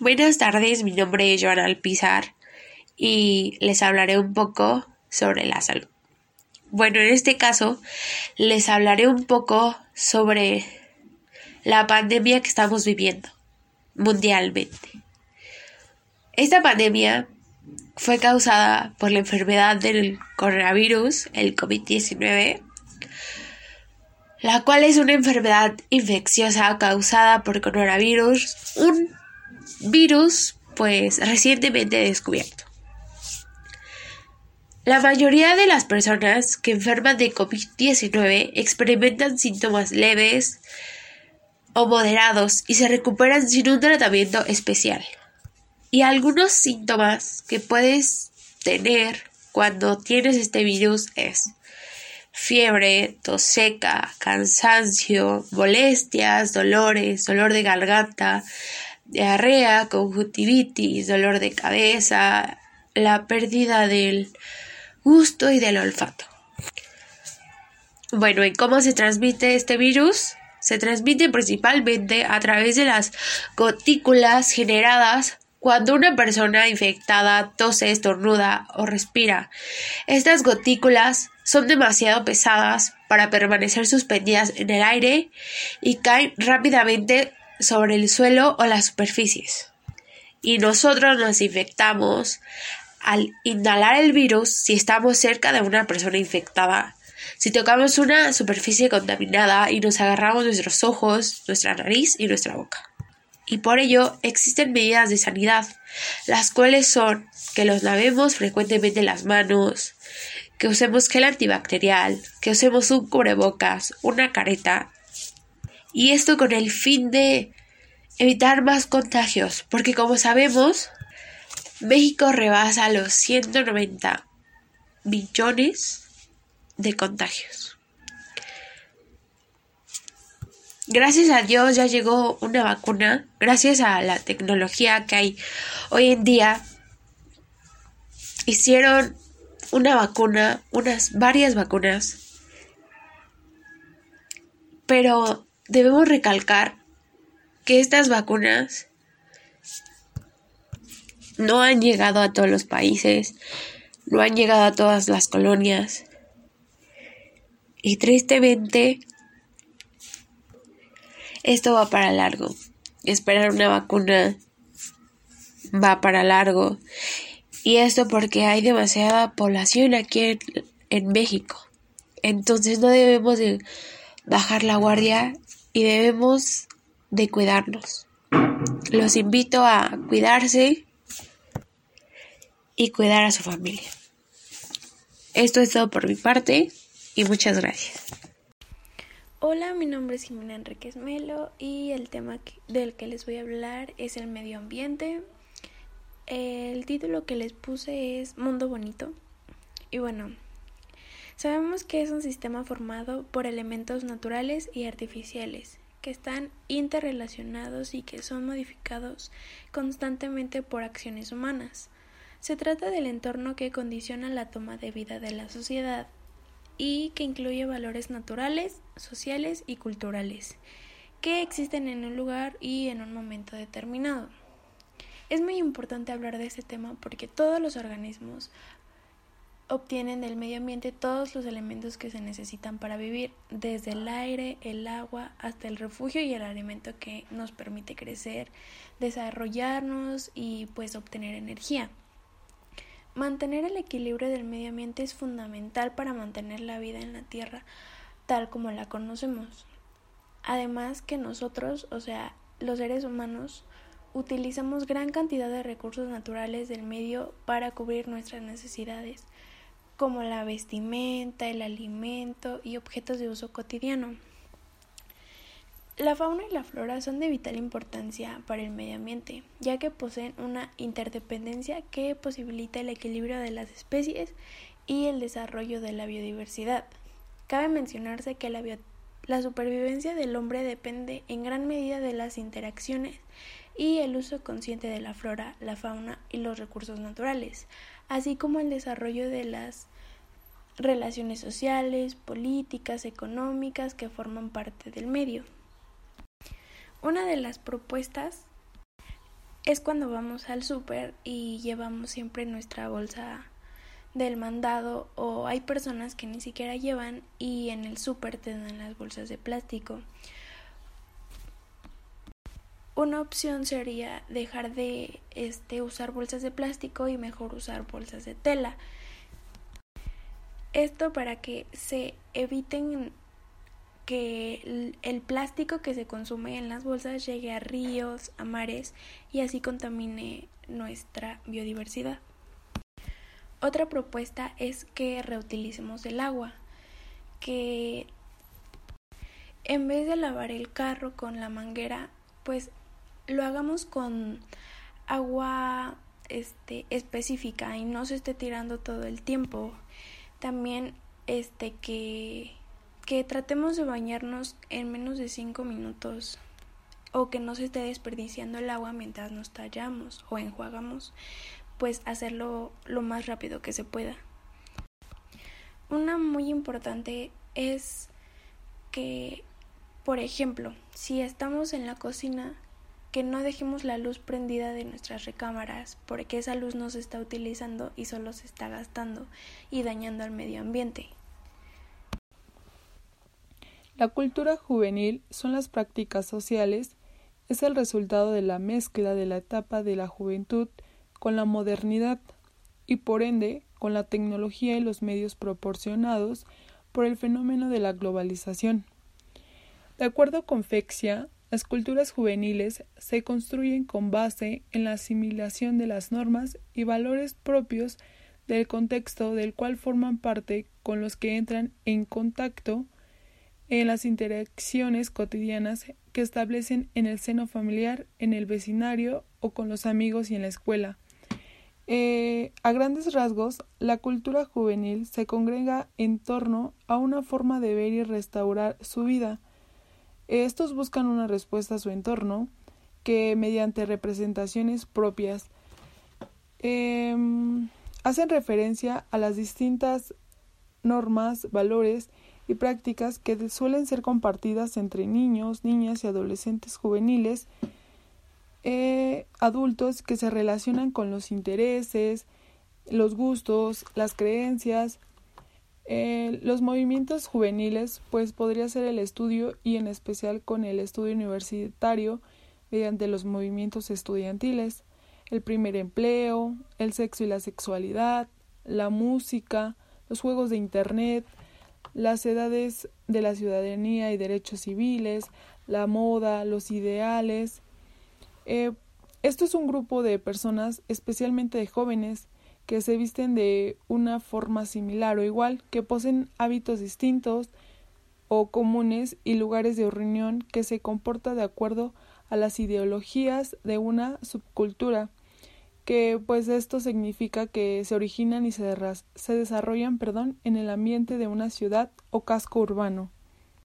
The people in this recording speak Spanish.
Buenas tardes, mi nombre es Joana Alpizar y les hablaré un poco sobre la salud. Bueno, en este caso les hablaré un poco sobre la pandemia que estamos viviendo mundialmente. Esta pandemia fue causada por la enfermedad del coronavirus, el COVID-19, la cual es una enfermedad infecciosa causada por coronavirus, un virus pues recientemente descubierto. La mayoría de las personas que enferman de COVID-19 experimentan síntomas leves o moderados y se recuperan sin un tratamiento especial. Y algunos síntomas que puedes tener cuando tienes este virus es fiebre, tos seca, cansancio, molestias, dolores, dolor de garganta, diarrea, conjuntivitis, dolor de cabeza, la pérdida del gusto y del olfato. Bueno, ¿y cómo se transmite este virus? Se transmite principalmente a través de las gotículas generadas cuando una persona infectada tose, estornuda o respira. Estas gotículas son demasiado pesadas para permanecer suspendidas en el aire y caen rápidamente sobre el suelo o las superficies. Y nosotros nos infectamos al inhalar el virus si estamos cerca de una persona infectada. Si tocamos una superficie contaminada y nos agarramos nuestros ojos, nuestra nariz y nuestra boca. Y por ello existen medidas de sanidad, las cuales son que los lavemos frecuentemente las manos, que usemos gel antibacterial, que usemos un cubrebocas, una careta y esto con el fin de evitar más contagios, porque como sabemos, México rebasa los 190 millones de contagios. Gracias a Dios ya llegó una vacuna, gracias a la tecnología que hay hoy en día. Hicieron una vacuna, unas varias vacunas. Pero debemos recalcar que estas vacunas no han llegado a todos los países, no han llegado a todas las colonias. Y tristemente, esto va para largo. Esperar una vacuna va para largo. Y esto porque hay demasiada población aquí en, México. Entonces no debemos de bajar la guardia y debemos de cuidarnos. Los invito a cuidarse y cuidar a su familia. Esto es todo por mi parte y muchas gracias. Hola, mi nombre es Jimena Enríquez Melo y el tema del que les voy a hablar es el medio ambiente. El título que les puse es Mundo Bonito. Y bueno, sabemos que es un sistema formado por elementos naturales y artificiales que están interrelacionados y que son modificados constantemente por acciones humanas. Se trata del entorno que condiciona la toma de vida de la sociedad y que incluye valores naturales, sociales y culturales que existen en un lugar y en un momento determinado. Es muy importante hablar de este tema porque todos los organismos obtienen del medio ambiente todos los elementos que se necesitan para vivir, desde el aire, el agua, hasta el refugio y el alimento que nos permite crecer, desarrollarnos y pues obtener energía. Mantener el equilibrio del medio ambiente es fundamental para mantener la vida en la Tierra tal como la conocemos. Además que nosotros, o sea, los seres humanos, utilizamos gran cantidad de recursos naturales del medio para cubrir nuestras necesidades como la vestimenta, el alimento y objetos de uso cotidiano. La fauna y la flora son de vital importancia para el medio ambiente, ya que poseen una interdependencia que posibilita el equilibrio de las especies y el desarrollo de la biodiversidad. Cabe mencionarse que la, la supervivencia del hombre depende en gran medida de las interacciones y el uso consciente de la flora, la fauna y los recursos naturales, así como el desarrollo de las relaciones sociales, políticas, económicas que forman parte del medio. Una de las propuestas es cuando vamos al súper y llevamos siempre nuestra bolsa del mandado o hay personas que ni siquiera llevan y en el súper te dan las bolsas de plástico. Una opción sería dejar de este, usar bolsas de plástico y mejor usar bolsas de tela. Esto para que se eviten que el plástico que se consume en las bolsas llegue a ríos, a mares y así contamine nuestra biodiversidad. Otra propuesta es que reutilicemos el agua, que en vez de lavar el carro con la manguera, pues lo hagamos con agua este específica y no se esté tirando todo el tiempo. También este que que tratemos de bañarnos en menos de 5 minutos o que no se esté desperdiciando el agua mientras nos tallamos o enjuagamos pues hacerlo lo más rápido que se pueda. Una muy importante es que, por ejemplo, si estamos en la cocina, que no dejemos la luz prendida de nuestras recámaras, porque esa luz no se está utilizando y solo se está gastando y dañando al medio ambiente. La cultura juvenil son las prácticas sociales, es el resultado de la mezcla de la etapa de la juventud con la modernidad y por ende con la tecnología y los medios proporcionados por el fenómeno de la globalización. De acuerdo con Fexia, las culturas juveniles se construyen con base en la asimilación de las normas y valores propios del contexto del cual forman parte con los que entran en contacto en las interacciones cotidianas que establecen en el seno familiar, en el vecindario o con los amigos y en la escuela. Eh, a grandes rasgos, la cultura juvenil se congrega en torno a una forma de ver y restaurar su vida. Estos buscan una respuesta a su entorno que, mediante representaciones propias, em, hacen referencia a las distintas normas, valores y prácticas que suelen ser compartidas entre niños, niñas y adolescentes juveniles eh, adultos que se relacionan con los intereses, los gustos, las creencias. Eh, los movimientos juveniles, pues podría ser el estudio y en especial con el estudio universitario mediante los movimientos estudiantiles, el primer empleo, el sexo y la sexualidad, la música, los juegos de Internet, las edades de la ciudadanía y derechos civiles, la moda, los ideales, eh, esto es un grupo de personas, especialmente de jóvenes, que se visten de una forma similar o igual, que poseen hábitos distintos o comunes y lugares de reunión que se comporta de acuerdo a las ideologías de una subcultura, que pues esto significa que se originan y se, se desarrollan perdón, en el ambiente de una ciudad o casco urbano.